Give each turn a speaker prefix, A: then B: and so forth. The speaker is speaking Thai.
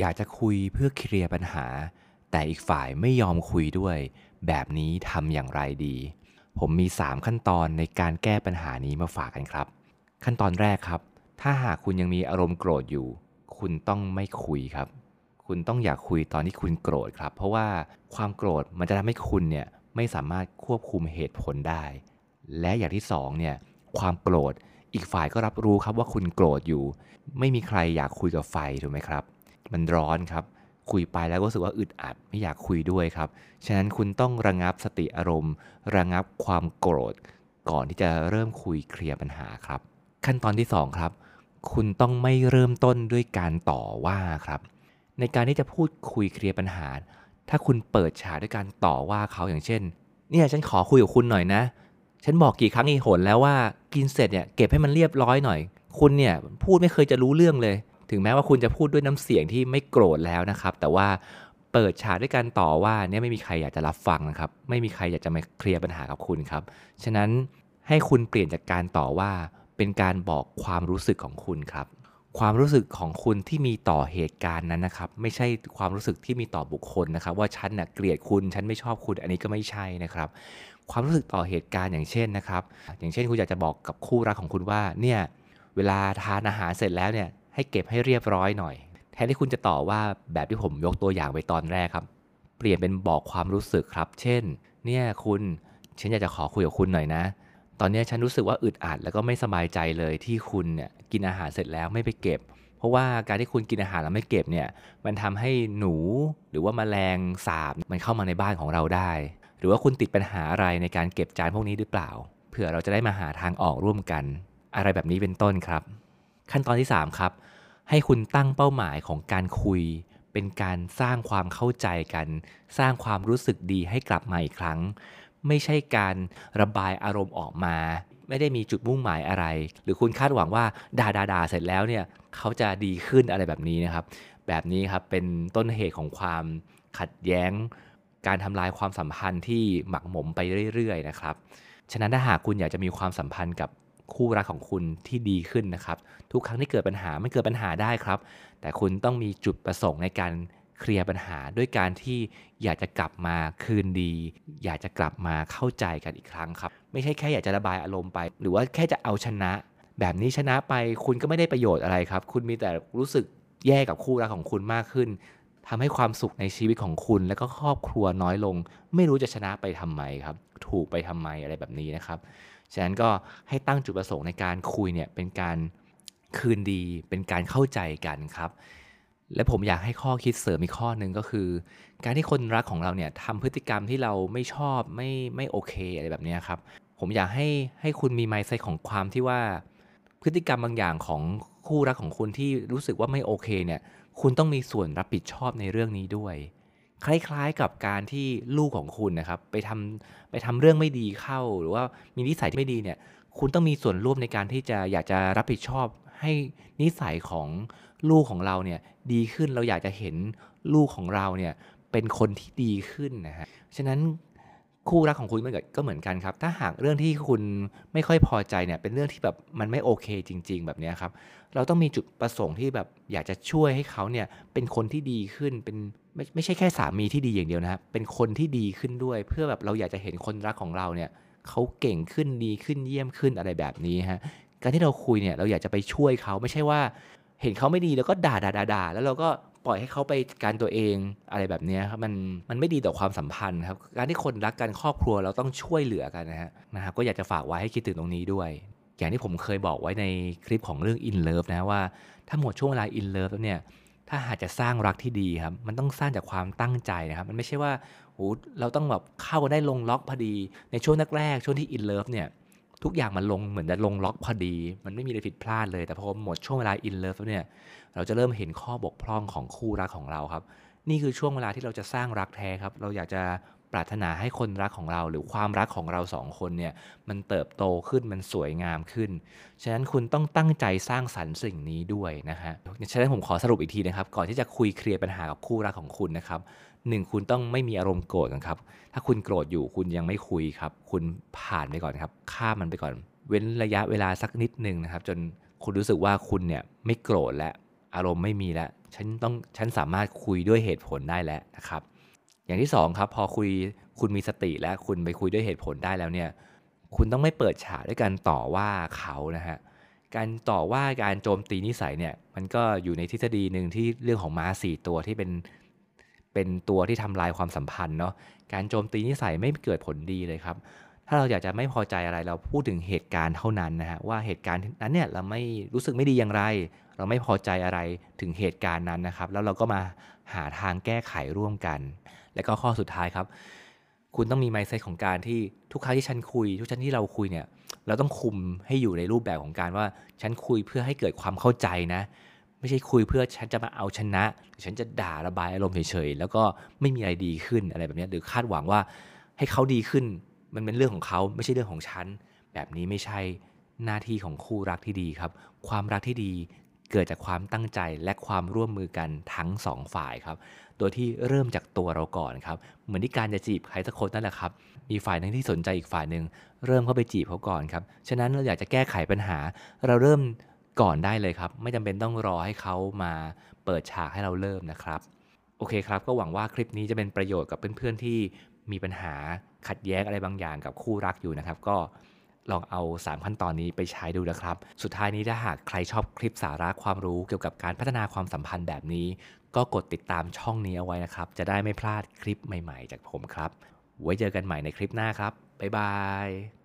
A: อยากจะคุยเพื่อเคลียร์ปัญหา แต่อีกฝ่ายไม่ยอมคุยด้วย แบบนี้ทำอย่างไรดี ผมมี 3 ขั้นตอนในการแก้ปัญหานี้มาฝากกันครับ ขั้นตอนแรกครับ ถ้าหากคุณยังมีอารมณ์โกรธอยู่ คุณต้องไม่คุยครับ คุณต้องอยากคุยตอนที่คุณโกรธครับ เพราะว่าความโกรธมันจะทำให้คุณเนี่ยไม่สามารถควบคุมเหตุผลได้ และอย่างที่สองเนี่ยความโกรธอีกฝ่ายก็รับรู้ครับว่าคุณโกรธอยู่ ไม่มีใครอยากคุยกับไฟถูกไหมครับ มันร้อนครับ คุยไปแล้วก็รู้สึกว่าอึดอัดไม่อยากคุยด้วยครับ ฉะนั้นคุณต้องระงับสติอารมณ์ ระงับความโกรธ ก่อนที่จะเริ่มคุยเคลียร์ปัญหาครับ ขั้นตอนที่ 2 ครับ คุณต้องไม่เริ่มต้นด้วยการต่อว่าครับ ในการที่จะพูดคุยเคลียร์ปัญหา ถ้าคุณเปิดฉากด้วยการต่อว่าเขาอย่างเช่น เนี่ยฉันขอคุยกับคุณหน่อยนะ ฉันบอกกี่ครั้งอีหนแล้วว่ากินเสร็จเนี่ยเก็บให้มันเรียบร้อยหน่อย คุณเนี่ยพูดไม่เคยจะรู้เรื่องเลย ถึงแม้ว่าคุณจะพูดด้วยน้ำเสียงที่ไม่โกรธแล้วนะครับ แต่ว่าเปิดฉากด้วยการต่อว่าเนี่ยไม่มีใครอยากจะรับฟังนะครับ ไม่มีใครอยากจะมาเคลียร์ปัญหากับคุณครับ ฉะนั้นให้คุณเปลี่ยนจากการต่อว่าเป็นการบอกความรู้สึกของคุณครับ ความรู้สึกของคุณที่มีต่อเหตุการณ์นั้นนะครับ ไม่ใช่ความรู้สึกที่มีต่อบุคคลนะครับ ว่าฉันน่ะเกลียดคุณฉันไม่ชอบคุณอันนี้ก็ไม่ใช่นะครับ ความรู้สึกต่อเหตุการณ์อย่างเช่นนะครับ อย่างเช่นคุณอยากจะบอกกับคู่รักของคุณว่าเนี่ยเวลาทานอาหารเสร็จแล้วเนี่ย ให้เก็บให้เรียบร้อยหน่อย แทนที่คุณจะต่อว่าแบบที่ผมยกตัวอย่างไปตอนแรกครับ เปลี่ยนเป็นบอกความรู้สึกครับ เช่น เนี่ยคุณฉันอยากจะขอคุยกับคุณหน่อยนะ ตอนนี้ฉันรู้สึกว่าอึดอัดแล้วก็ไม่สบายใจเลยที่คุณเนี่ยกินอาหารเสร็จแล้วไม่ไปเก็บ เพราะว่าการที่คุณกินอาหารแล้วไม่เก็บเนี่ย มันทำให้หนูหรือว่าแมลงสาบมันเข้ามาในบ้านของเราได้ หรือว่าคุณติดปัญหาอะไรในการเก็บจานพวกนี้หรือเปล่า เผื่อเราจะได้มาหาทางออกร่วมกัน อะไรแบบนี้เป็นต้นครับ ขั้นตอนที่ 3 ครับ ให้คุณตั้งเป้าหมายของการคุย เป็นการสร้างความเข้าใจกัน สร้างความรู้สึกดีให้กลับมาอีกครั้ง ไม่ใช่การระบายอารมณ์ออกมา ไม่ได้มีจุดมุ่งหมายอะไร หรือคุณคาดหวังว่าด่าด่าด่าเสร็จแล้วเนี่ยเขาจะดีขึ้นอะไรแบบนี้นะครับ แบบนี้ครับเป็นต้นเหตุของความขัดแย้ง การทำลายความสัมพันธ์ที่หมักหมมไปเรื่อยๆนะครับฉะนั้นถ้าหากคุณอยากจะมีความสัมพันธ์กับ คู่รักของคุณที่ดีขึ้นนะครับ ทุกครั้งที่เกิดปัญหาไมันเกิดปัญหาได้ครับ แต่คุณต้องมีจุดประสงค์ในการเคลียร์ปัญหาด้วยการที่อยากจะกลับมาคืนดี อยากจะกลับมาเข้าใจกันอีกครั้งครับ ไม่ใช่แค่อยากจะระบายอารมณ์ไป หรือว่าแค่จะเอาชนะ แบบนี้ชนะไปคุณก็ไม่ได้ประโยชน์อะไรครับ คุณมีแต่รู้สึกแย่กับคู่รักของคุณมากขึ้นทำให้ความสุขในชีวิตของคุณและก็ครอบครัวน้อยลง ไม่รู้จะชนะไปทำไมครับ ถูกไปทำไมอะไรแบบนี้นะครับ ฉะนั้นก็ให้ตั้งจุดประสงค์ในการคุยเนี่ยเป็นการคืนดีเป็นการเข้าใจกันครับ และผมอยากให้ข้อคิดเสริมอีกข้อหนึ่งก็คือ การที่คนรักของเราเนี่ยทำพฤติกรรมที่เราไม่ชอบไม่ไม่โอเคอะไรแบบนี้ครับ ผมอยากให้ให้คุณมีไมซ์ไซของความที่ว่า พฤติกรรมบางอย่างของคู่รักของคุณที่รู้สึกว่าไม่โอเคเนี่ย คุณต้องมีส่วนรับผิดชอบในเรื่องนี้ด้วย คล้ายๆกับการที่ลูกของคุณนะครับ ไปทำไปทำเรื่องไม่ดีเข้า หรือว่ามีนิสัยที่ไม่ดีเนี่ย คุณต้องมีส่วนร่วมในการที่จะอยากจะรับผิดชอบให้นิสัยของลูกของเราเนี่ยดีขึ้นเราอยากจะเห็นลูกของเราเนี่ยเป็นคนที่ดีขึ้นนะฮะฉะนั้น คู่รักของคุณมันก็เหมือนกันครับ ถ้าหากเรื่องที่คุณไม่ค่อยพอใจเนี่ย เป็นเรื่องที่แบบมันไม่โอเคจริง ๆ แบบนี้ครับ เราต้องมีจุดประสงค์ที่แบบอยากจะช่วยให้เขาเนี่ยเป็นคนที่ดีขึ้น เป็นไม่ไม่ใช่แค่สามีที่ดีอย่างเดียวนะครับ เป็นคนที่ดีขึ้นด้วย เพื่อแบบเราอยากจะเห็นคนรักของเราเนี่ยเขาเก่งขึ้นดีขึ้นเยี่ยมขึ้นอะไรแบบนี้ฮะ การที่เราคุยเนี่ยเราอยากจะไปช่วยเขาไม่ใช่ว่า เห็นเขาไม่ดีแล้วก็ด่าด่าด่าแล้วเราก็ ปล่อยให้เขาไปการตัวเองอะไรแบบนี้ครับมันมันไม่ดีต่อความสัมพันธ์ครับการที่คนรักกันครอบครัวเราต้องช่วยเหลือกันนะฮะนะครับก็อยากจะฝากไว้ให้คิดถึงตรงนี้ด้วย อย่างที่ผมเคยบอกไว้ในคลิปของเรื่อง in love นะว่าถ้าหมดช่วงเวลา in love แล้วเนี่ยถ้าหากจะสร้างรักที่ดีครับ มันต้องสร้างจากความตั้งใจนะครับ มันไม่ใช่ว่าโหเราต้องแบบเข้ากันได้ลงล็อกพอดี ในช่วงแรกๆช่วงที่ in love เนี่ย ทุกอย่างมันลงเหมือนจะลงล็อกพอดี มันไม่มีอะไรผิดพลาดเลย แต่พอหมดช่วงเวลา in love แล้วเนี่ยเราจะเริ่มเห็นข้อบกพร่องของคู่รักของเราครับ นี่คือช่วงเวลาที่เราจะสร้างรักแท้ครับ เราอยากจะปรารถนาให้คนรักของเราหรือความรักของเราสองคนเนี่ยมันเติบโตขึ้นมันสวยงามขึ้น ฉะนั้นคุณต้องตั้งใจสร้างสรรค์สิ่งนี้ด้วยนะฮะฉะนั้นผมขอสรุปอีกทีนะครับ ก่อนที่จะคุยเคลียร์ปัญหากับคู่รักของคุณนะครับ หนึ่งคุณต้องไม่มีอารมณ์โกรธกันครับ ถ้าคุณโกรธอยู่คุณยังไม่คุยครับ คุณผ่านไปก่อนครับ ข้ามมันไปก่อน เว้นระยะเวลาสักนิดหนึ่งนะครับ จนคุณรู้สึกว่าคุณเนี่ยไม่โกรธแล้วอารมณ์ไม่มีแล้ว ฉันต้องฉันสามารถคุยด้วยเหตุผลได้แล้วนะครับ อย่างที่สองครับพอคุยคุณมีสติแล้วคุณไปคุยด้วยเหตุผลได้แล้วเนี่ย คุณต้องไม่เปิดฉากด้วยการต่อว่าเขานะฮะการต่อว่าการโจมตีนิสัยเนี่ยมันก็อยู่ในทฤษฎีหนึ่งที่เรื่องของม้าสี่ตัวที่เป็น เป็นตัวที่ทำลายความสัมพันธ์เนาะการโจมตีนิสัยไม่เกิดผลดีเลยครับ ถ้าเราอยากจะไม่พอใจอะไรเราพูดถึงเหตุการณ์เท่านั้นนะฮะว่าเหตุการณ์นั้นเนี่ยเราไม่รู้สึกไม่ดีอย่างไร เราไม่พอใจอะไรถึงเหตุการณ์นั้นนะครับ แล้วเราก็มาหาทางแก้ไขร่วมกัน และก็ข้อสุดท้ายครับ คุณต้องมีไมเซตของการที่ทุกครั้งที่ฉันคุย ทุกครั้งที่เราคุยเนี่ยเราต้องคุมให้อยู่ในรูปแบบของการว่าฉันคุยเพื่อให้เกิดความเข้าใจนะ ไม่ใช่คุยเพื่อฉันจะมาเอาชนะหรือฉันจะด่าระบายอารมณ์เฉยๆ แล้วก็ไม่มีอะไรดีขึ้นอะไรแบบนี้หรือคาดหวังว่าให้เขาดีขึ้น มันเป็นเรื่องของเขาไม่ใช่เรื่องของฉัน แบบนี้ไม่ใช่หน้าที่ของคู่รักที่ดีครับ ความรักที่ดีเกิดจากความตั้งใจและความร่วมมือกันทั้งสองฝ่ายครับ โดยที่เริ่มจากตัวเราก่อนครับ เหมือนที่การจะจีบใครสักคนนั่นแหละครับ มีฝ่ายหนึ่งที่สนใจอีกฝ่ายหนึ่งเริ่มเข้าไปจีบเขาก่อนครับ ฉะนั้นเราอยากจะแก้ไขปัญหา เราเริ่ม ก่อนได้เลยครับ ไม่จำเป็นต้องรอให้เขามาเปิดฉากให้เราเริ่มนะครับ โอเคครับ ก็หวังว่าคลิปนี้จะเป็นประโยชน์กับเพื่อนๆที่มีปัญหาขัดแย้งอะไรบางอย่างกับคู่รักอยู่นะครับ ก็ลองเอา 3 ขั้นตอนนี้ไปใช้ดูนะครับ สุดท้ายนี้ถ้าหากใครชอบคลิปสาระความรู้เกี่ยวกับการพัฒนาความสัมพันธ์แบบนี้ ก็กดติดตามช่องนี้เอาไว้นะครับ จะได้ไม่พลาดคลิปใหม่ ๆ จากผมครับ ไว้เจอกันใหม่ในคลิปหน้าครับ บ๊ายบาย